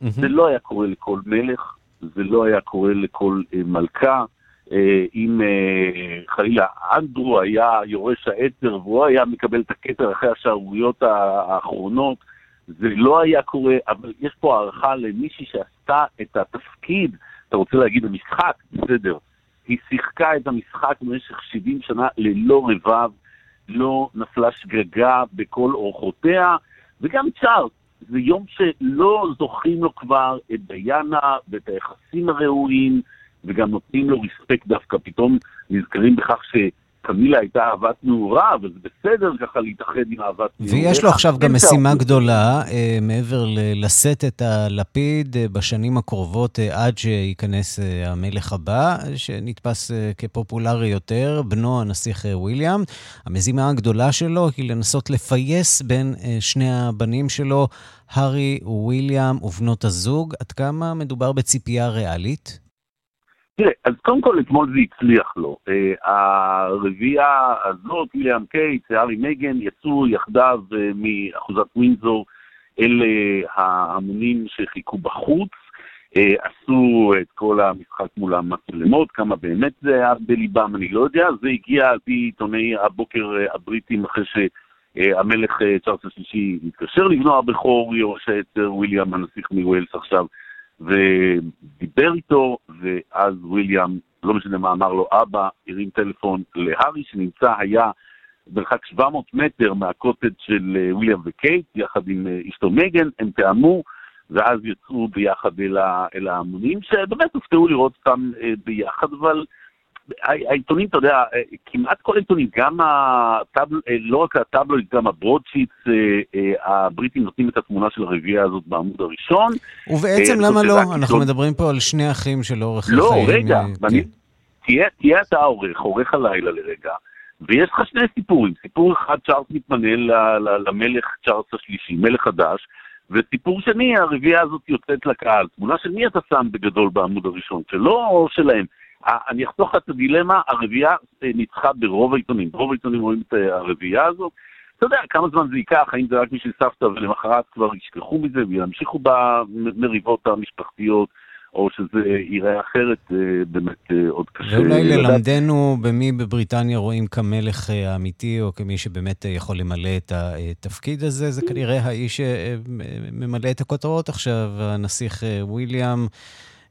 זה לא היה קורה לכל מלך. זה לא היה קורה לכל אה, מלכה. אה, אם אה, חלילה אנדרו היה יורש העצר והוא היה מקבל את הכתר אחרי השערוריות האחרונות, זה לא היה קורה, אבל יש פה הערכה למישהי שעשתה את התפקיד, אתה רוצה להגיד המשחק, בסדר. היא שיחקה את המשחק במשך 70 שנה ללא רבב, לא נפלה שגגה בכל אורחותיה, וגם צ'ארלס, זה יום שלא זוכרים לו כבר את דיאנה ואת היחסים הראויים וגם נותנים לו רספקט דווקא, פתאום נזכרים בכך ש... קמילה הייתה אהבת נעורה, וזה בסדר ככה להתאחד עם אהבת נעורה. ויש לו עכשיו גם משימה גדולה, אה, מעבר לשאת את הלפיד אה, בשנים הקרובות אה, עד שייכנס המלך הבא, שנתפס כפופולרי יותר, בנו הנסיך וויליאם. המשימה הגדולה שלו היא לנסות לפייס בין שני הבנים שלו, הארי וויליאם ובנות הזוג. עד כמה מדובר בציפייה ריאלית? תראה, אז קודם כל אתמול זה הצליח לו. אה, הרביעייה הזאת, ויליאם קייט, הארי מייגן, יצאו יחדיו אה, מאחוזת ווינזור אל אה, ההמונים שחיכו בחוץ, עשו את כל המשחק מול המצלמות, כמה באמת זה היה בליבם, אני לא יודע, זה הגיע על פי עיתוני הבוקר הבריטים אחרי שהמלך צ'ארלס השלישי התקשר לבנו הבכור, יורש העצר וויליאם הנסיך מווילס עכשיו. ודיבר איתו, ואז וויליאם, לא משנה מה אמר לו, אבא הרים טלפון להארי, שנמצא, היה במרחק 700 מטר מהקוטד של אה, וויליאם וקייט, יחד עם אה, אשתו מגן, הם תאמו, ואז יצאו ביחד אל ההמונים, שבאמת הופתעו לראות אותם אה, ביחד, אבל... העיתונים, אתה יודע, כמעט כל העיתונים, גם הטבל, לא רק הטבלויד, גם הברודשיטס, אה, אה, הבריטים נותנים את התמונה של הרביעייה הזאת בעמוד הראשון. ובעצם אה, למה לא? אנחנו מדברים פה על שני אחים שלאורך לא, החיים... לא, רגע, כן. תהיה אתה העורך, עורך הלילה לרגע, ויש לך שני סיפורים. סיפור אחד, צ'ארלס מתמנה למלך צ'ארלס השלישי, מלך חדש, וסיפור שני, הרביעייה הזאת יוצאת לקהל. תמונה של מי אתה שם בגדול בעמוד הראשון, שלו או שלהם? אני אחסוך את הדילמה, הרביעייה אה, ניצחה ברוב העיתונים. ברוב העיתונים רואים את אה, הרביעייה הזאת. אתה יודע כמה זמן זה ייקח, האם זה רק בשביל סבתא ולמחרת כבר ישכחו מזה וימשיכו במריבות המשפחתיות, או שזה ייראה אחרת, אה, באמת עוד קשה. ואולי ללמדנו במי בבריטניה רואים כמלך האמיתי, או כמי שבאמת יכול למלא את התפקיד הזה, זה כנראה האיש שממלא את הכותרות עכשיו, הנסיך וויליאם.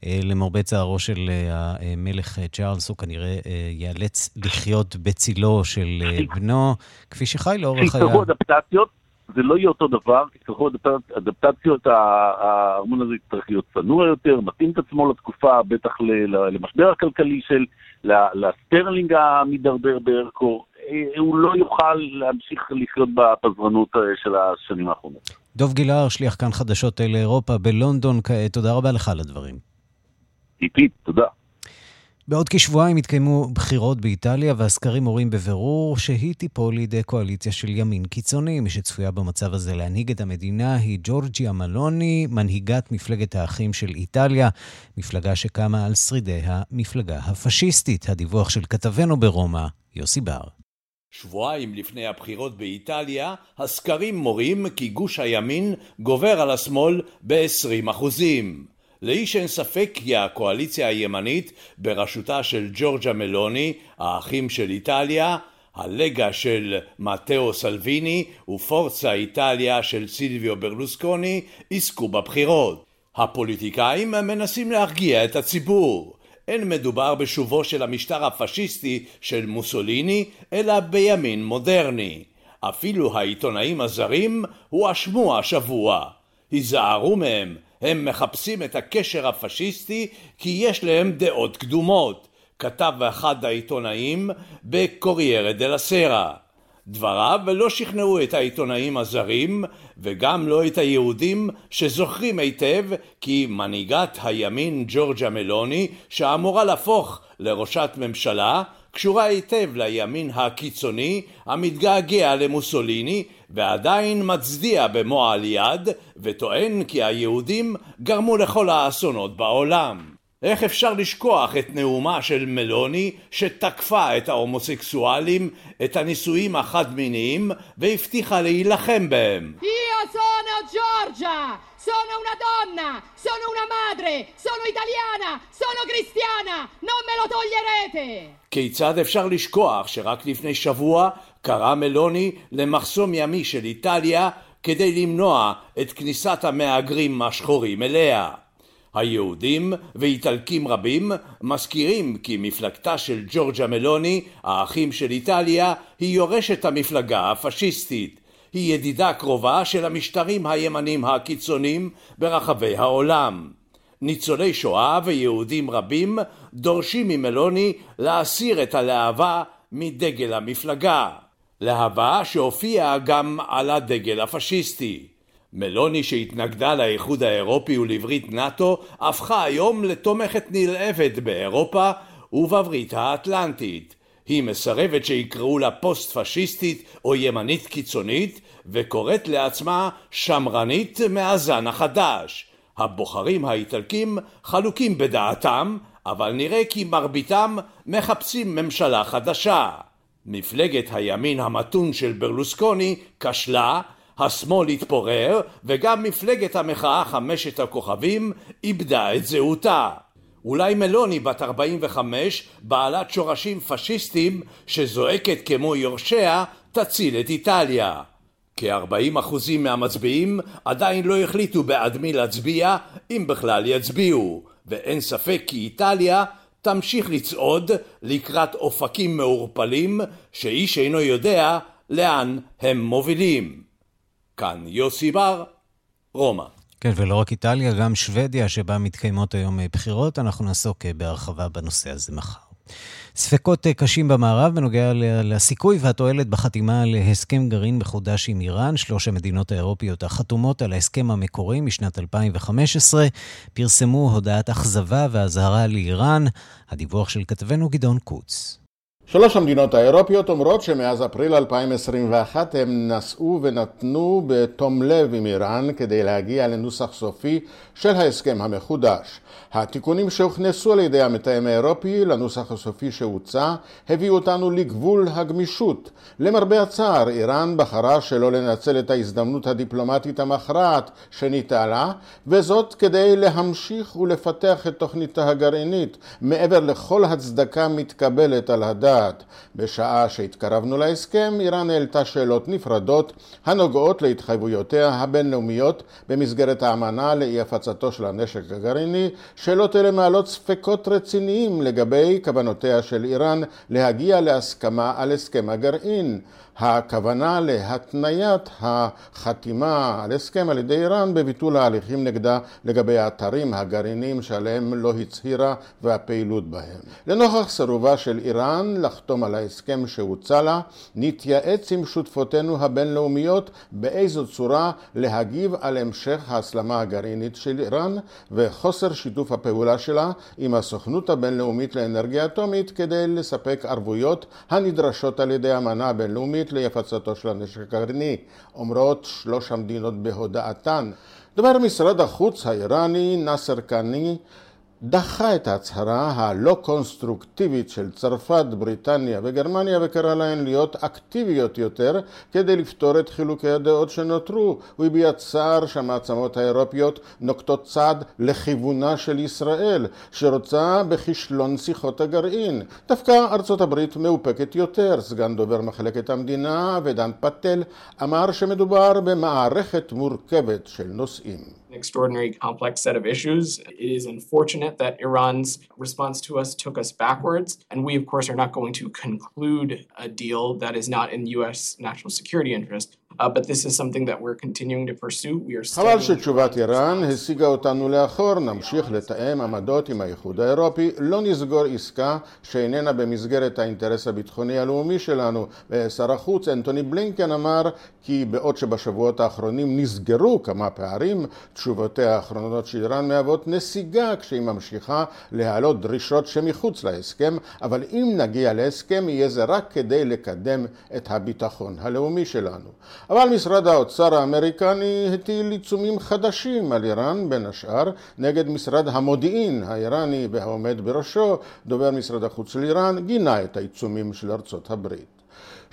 אה, למרבה צערו של אה, המלך אה, צ'ארלס, הוא כנראה ייאלץ לחיות בצילו של בנו, כפי שחי לאורך חייו. כשיצטרכו אדפטציות, זה לא יהיה אותו דבר, כשיצטרכו אדפטציות, הארמון הזה יצטרך להיות צנוע יותר, מתאים את עצמו לתקופה, בטח למשבר הכלכלי של, לסטרלינג המידרדר בערכו. הוא לא יוכל להמשיך לחיות בפזרנות של השנים האחרונות. דוב גילהר, שליח כאן חדשות לאירופה בלונדון כעת, תודה רבה לך על הדברים. איטית, תודה. בעוד כשבועיים יתקיימו בחירות באיטליה, והסקרים מורים בבירור שהיא תיפול לידי קואליציה של ימין קיצוני. מי שצפויה במצב הזה להנהיג את המדינה היא ג'ורג'יה מלוני, מנהיגת מפלגת האחים של איטליה, מפלגה שקמה על שרידי המפלגה הפשיסטית. הדיווח של כתבנו ברומא, יוסי בר. שבועיים לפני הבחירות באיטליה, הסקרים מורים כי גוש הימין גובר על השמאל ב-20 אחוזים. לאיש אין ספק כי הקואליציה הימנית בראשותה של ג'ורג'ה מלוני, האחים של איטליה, הלגה של מתאו סלוויני ופורצה איטליה של סילביו ברלוסקוני יזכו בבחירות. הפוליטיקאים מנסים להרגיע את הציבור. אין מדובר בשובו של המשטר הפשיסטי של מוסוליני, אלא בימין מודרני. אפילו העיתונאים הזרים הואשמו השבוע. היזהרו מהם, הם מחפשים את הקשר הפשיסטי כי יש להם דעות קדומות, כתב אחד העיתונאים בקוריירה דה לסרה. דבריו לא שכנעו את העיתונאים הזרים וגם לא את היהודים שזוכרים היטב כי מנהיגת הימין ג'ורג'ה מלוני שאמורה להפוך לראשת ממשלה קשורה היטב לימין הקיצוני המתגעגע למוסוליני ועדיין מצדיע במועל יד וטוען כי היהודים גרמו לכל האסונות בעולם. איך אפשר לשכוח את נאומה של מלוני שתקפה את ההומוסקסואלים, את הנישואים החד-מיניים והבטיחה להילחם בהם? Sono una donna, sono una madre, sono italiana, sono cristiana, non me lo toglierete! כיצד אפשר לשכוח שרק לפני שבוע קרא מלוני למחסום ימי של איטליה כדי למנוע את כניסת המהגרים השחורים אליה. היהודים ואיטלקים רבים מזכירים כי מפלגתה של ג'ורג'ה מלוני, האחים של איטליה, היא יורשת המפלגה הפשיסטית. היא ידידה קרובה של המשטרים הימנים הקיצוניים ברחבי העולם. ניצולי שואה ויהודים רבים דורשים ממלוני להסיר את הלהבה מדגל המפלגה. להבה שהופיעה גם על הדגל הפשיסטי. מלוני שהתנגדה לאיחוד האירופי ולברית נאט"ו הפכה היום לתומכת נלהבת באירופה ובברית האטלנטית. היא מסרבת שיקראו לה פוסט פשיסטית או ימנית קיצונית וקוראת לעצמה שמרנית מהזן החדש. הבוחרים האיטלקים חלוקים בדעתם אבל נראה כי מרביתם מחפשים ממשלה חדשה. מפלגת הימין המתון של ברלוסקוני כשלה, השמאל התפורר וגם מפלגת המחאה חמשת הכוכבים איבדה את זהותה. אולי מלוני בת 45 בעלת שורשים פשיסטים שזועקת כמו יורשיה תציל את איטליה. כ-40% מהמצביעים עדיין לא החליטו בעד מי להצביע אם בכלל יצביעו ואין ספק כי איטליה תמשיך לצעוד לקראת אופקים מעורפלים שאיש אינו יודע לאן הם מובילים. כאן יוסי בר, רומא. כן, ולא רק איטליה, גם שוודיה, שבה מתקיימות היום בחירות. אנחנו נעסוק בהרחבה בנושא הזה מחר. ספקות קשים במערב בנוגע לסיכוי והתועלת בחתימה להסכם גרעין מחודש עם איראן. שלוש המדינות האירופיות החתומות על ההסכם המקורי משנת 2015 פרסמו הודעת אכזבה ואזהרה לאיראן. הדיווח של כתבנו גדעון קוץ. שלוש המדינות האירופיות אומרות שמאז אפריל 2021 הם נשאו ונתנו בתום לב עם איראן כדי להגיע לנוסח סופי של ההסכם המחודש. התיקונים שהוכנסו על ידי המתאם האירופי לנוסח הסופי שהוצע הביאו אותנו לגבול הגמישות. למרבה הצער, איראן בחרה שלא לנצל את ההזדמנות הדיפלומטית המכרעת שניתה לה, וזאת כדי להמשיך ולפתח את תוכניתה הגרעינית מעבר לכל הצדקה מתקבלת על הדעת. בשעה שהתקרבנו להסכם, איראן העלתה שאלות נפרדות הנוגעות להתחייבויותיה הבינלאומיות במסגרת האמנה לאי הפצתו של הנשק הגרעיני שאלות אלה מעלות ספקות רציניים לגבי כוונותיה של איראן להגיע להסכמה על הסכם הגרעין. הכוונה להתניית החתימה על הסכם על ידי איראן בביטול ההליכים נגדה לגבי האתרים הגרעיניים שעליהם לא הצהירה והפעילות בהם. לנוכח סירובה של איראן לחתום על ההסכם שהוצע לה, נתייעץ עם שותפותינו הבינלאומיות באיזו צורה להגיב על המשך ההסלמה הגרעינית של איראן וחוסר שיתוף הפעולה שלה עם הסוכנות הבינלאומית לאנרגיה אטומית כדי לספק ערבויות הנדרשות על ידי האמנה הבינלאומית להפצתו של הנשק הגרעיני, אומרות שלוש המדינות בהודעתן. דובר משרד החוץ האיראני נאסר קאני דחה את ההצהרה הלא קונסטרוקטיבית של צרפת, בריטניה וגרמניה וקרא להן להיות אקטיביות יותר כדי לפתור את חילוקי הדעות שנותרו. הוא הביע צער שהמעצמות האירופיות נוקטות צעד לכיוונה של ישראל, שרוצה בכישלון שיחות הגרעין. דווקא ארצות הברית מאופקת יותר. סגן דובר מחלקת המדינה ודן פטל אמר שמדובר במערכת מורכבת של נושאים. An extraordinary complex set of issues. It is unfortunate that Iran's response to us took us backwards, and we, of course, are not going to conclude a deal that is not in U.S. national security interest. Uh, but this is something that we're continuing to pursue. We are חבל שתשובת איראן השיגה אותנו לאחור, נמשיך לתאם עמדות עם האיחוד האירופי, לא נסגור עסקה שאיננה במסגרת האינטרס הביטחוני הלאומי שלנו. שר החוץ אנטוני בלינקן אמר כי בעוד שבשבועות האחרונים נסגרו כמה פערים, תשובותיה האחרונות של איראן מהוות נסיגה כשהיא ממשיכה להעלות דרישות שמחוץ להסכם, אבל אם נגיע להסכם יהיה זה רק כדי לקדם את הביטחון הלאומי שלנו. אבל משרד האוצר האמריקני הטיל עיצומים חדשים על איראן, בין השאר נגד משרד המודיעין האיראני והעומד בראשו, דובר משרד החוץ של איראן, גינה את העיצומים של ארצות הברית.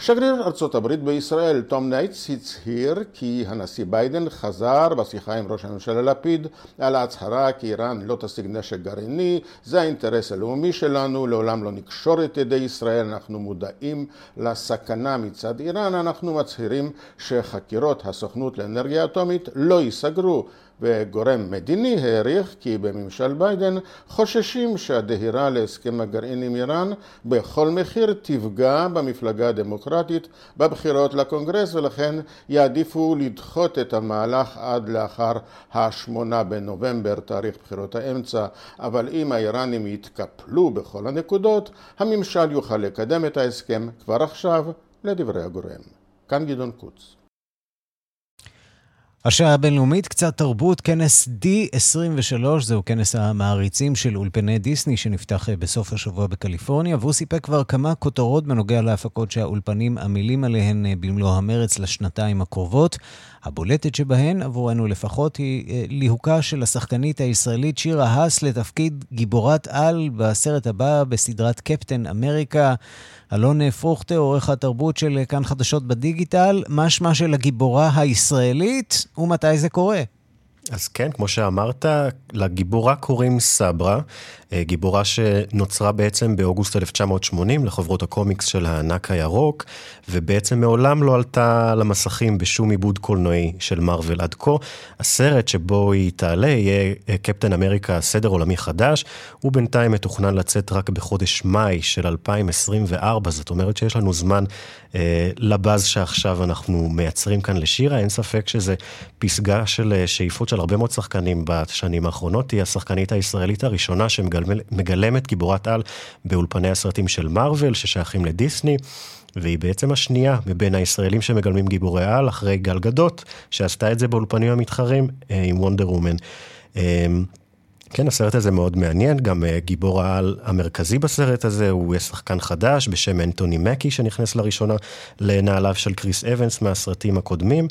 שגריר ארצות הברית בישראל, תום ניידס, הצהיר כי הנשיא ביידן חזר בשיחה עם ראש הממשלה לפיד על ההצהרה כי איראן לא תשיג נשק גרעיני, זה האינטרס הלאומי שלנו, לעולם לא נקשור את ידי ישראל, אנחנו מודעים לסכנה מצד איראן, אנחנו מצהירים שחקירות הסוכנות לאנרגיה אטומית לא ייסגרו. וגורם מדיני העריך כי בממשל ביידן חוששים שהדהירה להסכם הגרעין עם איראן בכל מחיר תפגע במפלגה הדמוקרטית בבחירות לקונגרס ולכן יעדיפו לדחות את המהלך עד לאחר השמונה בנובמבר, תאריך בחירות האמצע, אבל אם האיראנים יתקפלו בכל הנקודות, הממשל יוכל לקדם את ההסכם כבר עכשיו, לדברי הגורם. כאן גדעון קוץ. השעה הבינלאומית, קצת תרבות, כנס D23, זהו כנס המעריצים של אולפני דיסני שנפתח בסוף השבוע בקליפורניה, והוא סיפק כבר כמה כותרות בנוגע להפקות שהאולפנים עמלים עליהן במלוא המרץ לשנתיים הקרובות. הבולטת שבהן, עבורנו לפחות, היא אה, ליהוקה של השחקנית הישראלית שירה האס לתפקיד גיבורת על בסרט הבא בסדרת קפטן אמריקה. אלון פרוכטר, עורך התרבות של כאן חדשות בדיגיטל, מה שמה של הגיבורה הישראלית ומתי זה קורה? אז כן, כמו שאמרת, לגיבורה קוראים סברה, אה, גיבורה שנוצרה בעצם באוגוסט 1980 לחוברות הקומיקס של הענק הירוק, ובעצם מעולם לא עלתה למסכים בשום עיבוד קולנועי של מארוול עד כה. הסרט שבו היא תעלה יהיה אה, קפטן אמריקה סדר עולמי חדש, הוא בינתיים מתוכנן לצאת רק בחודש מאי של 2024, זאת אומרת שיש לנו זמן אה, לבאז שעכשיו אנחנו מייצרים כאן לשירה, אין ספק שזה פסגה של אה, שאיפות של הרבה מאוד שחקנים בשנים האחרונות, היא השחקנית הישראלית הראשונה שמגלמת גיבורת על באולפני הסרטים של מארוול ששייכים לדיסני. והיא בעצם השנייה מבין הישראלים שמגלמים גיבורי על, אחרי גל גדות, שעשתה את זה באולפנים המתחרים אה, עם וונדר וומן. כן, הסרט הזה מאוד מעניין, גם uh, גיבור העל המרכזי בסרט הזה הוא שחקן חדש בשם אנטוני מקי, שנכנס לראשונה לנעליו של קריס אבנס מהסרטים הקודמים,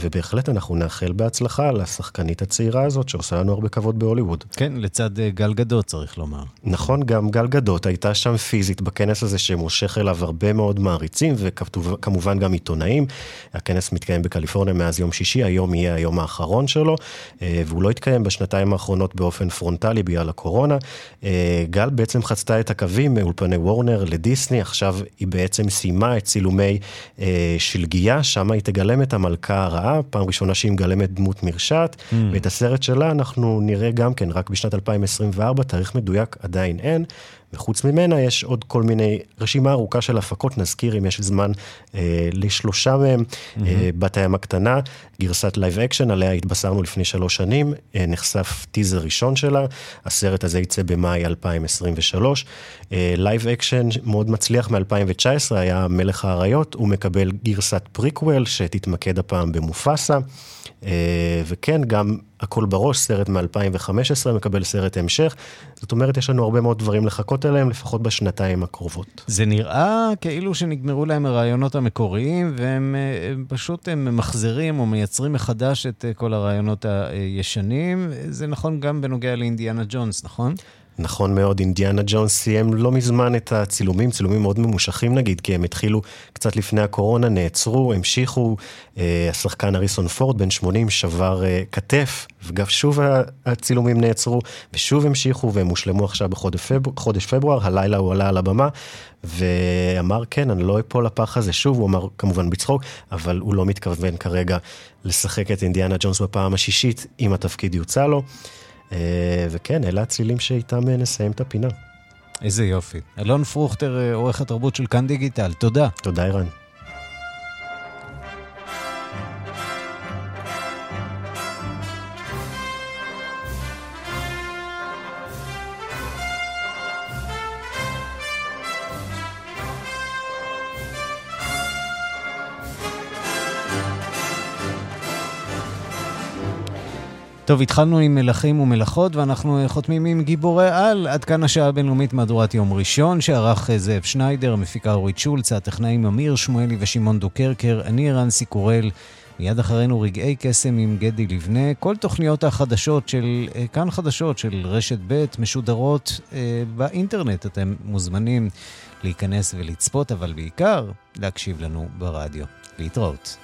ובהחלט אנחנו נאחל בהצלחה לשחקנית הצעירה הזאת, שעושה לנו הרבה כבוד בהוליווד. כן, לצד uh, גל גדות צריך לומר. נכון, גם גל גדות הייתה שם פיזית בכנס הזה, שמושך אליו הרבה מאוד מעריצים, וכמובן גם עיתונאים. הכנס מתקיים בקליפורניה מאז יום שישי, היום יהיה היום האחרון שלו, uh, והוא לא התקיים בשנתיים האחרונות. באופן פרונטלי בגלל הקורונה. אה, גל בעצם חצתה את הקווים מאולפני וורנר לדיסני, עכשיו היא בעצם סיימה את צילומי אה, שלגיה, שם היא תגלם את המלכה הרעה, פעם ראשונה שהיא מגלמת דמות מרשעת, mm. ואת הסרט שלה אנחנו נראה גם כן רק בשנת 2024, תאריך מדויק עדיין אין. וחוץ ממנה יש עוד כל מיני, רשימה ארוכה של הפקות, נזכיר אם יש זמן אה, לשלושה מהם, mm-hmm. אה, בת הים הקטנה, גרסת live action, עליה התבשרנו לפני שלוש שנים, אה, נחשף טיזר ראשון שלה, הסרט הזה יצא במאי 2023. אה, live action מאוד מצליח מ-2019, היה מלך האריות, הוא מקבל גרסת פריקוול שתתמקד הפעם במופסה. אה, וכן, גם הכל בראש, סרט מ-2015 מקבל סרט המשך. זאת אומרת, יש לנו הרבה מאוד דברים לחכות אליהם, לפחות בשנתיים הקרובות. זה נראה כאילו שנגמרו להם הרעיונות המקוריים, והם אה, פשוט הם ממחזרים או מייצרים מחדש את אה, כל הרעיונות הישנים. זה נכון גם בנוגע לאינדיאנה ג'ונס, נכון? נכון מאוד, אינדיאנה ג'ונס סיים לא מזמן את הצילומים, צילומים מאוד ממושכים נגיד, כי הם התחילו קצת לפני הקורונה, נעצרו, המשיכו, אה, השחקן אריסון פורד, בן 80, שבר אה, כתף, וגם שוב הצילומים נעצרו, ושוב המשיכו, והם הושלמו עכשיו בחודש פברואר, פברואר, הלילה הוא עלה על הבמה, ואמר, כן, אני לא אפול לפח הזה שוב, הוא אמר כמובן בצחוק, אבל הוא לא מתכוון כרגע לשחק את אינדיאנה ג'ונס בפעם השישית, אם התפקיד יוצא לו. אה, וכן, אלה הצלילים שאיתם אה, נסיים את הפינה. איזה יופי. אלון פרוכטר, אה, עורך התרבות של כאן דיגיטל, תודה. תודה, ערן. טוב, התחלנו עם מלכים ומלאכות, ואנחנו חותמים עם גיבורי על. עד כאן השעה הבינלאומית מהדורת יום ראשון, שערך זאב שניידר, המפיקה אורית שולץ, הטכנאים אמיר שמואלי ושמעון דוקרקר, אני רנסי קורל. מיד אחרינו רגעי קסם עם גדי לבנה. כל תוכניות החדשות של, אה, כאן חדשות של רשת ב' משודרות אה, באינטרנט. אתם מוזמנים להיכנס ולצפות, אבל בעיקר להקשיב לנו ברדיו. להתראות.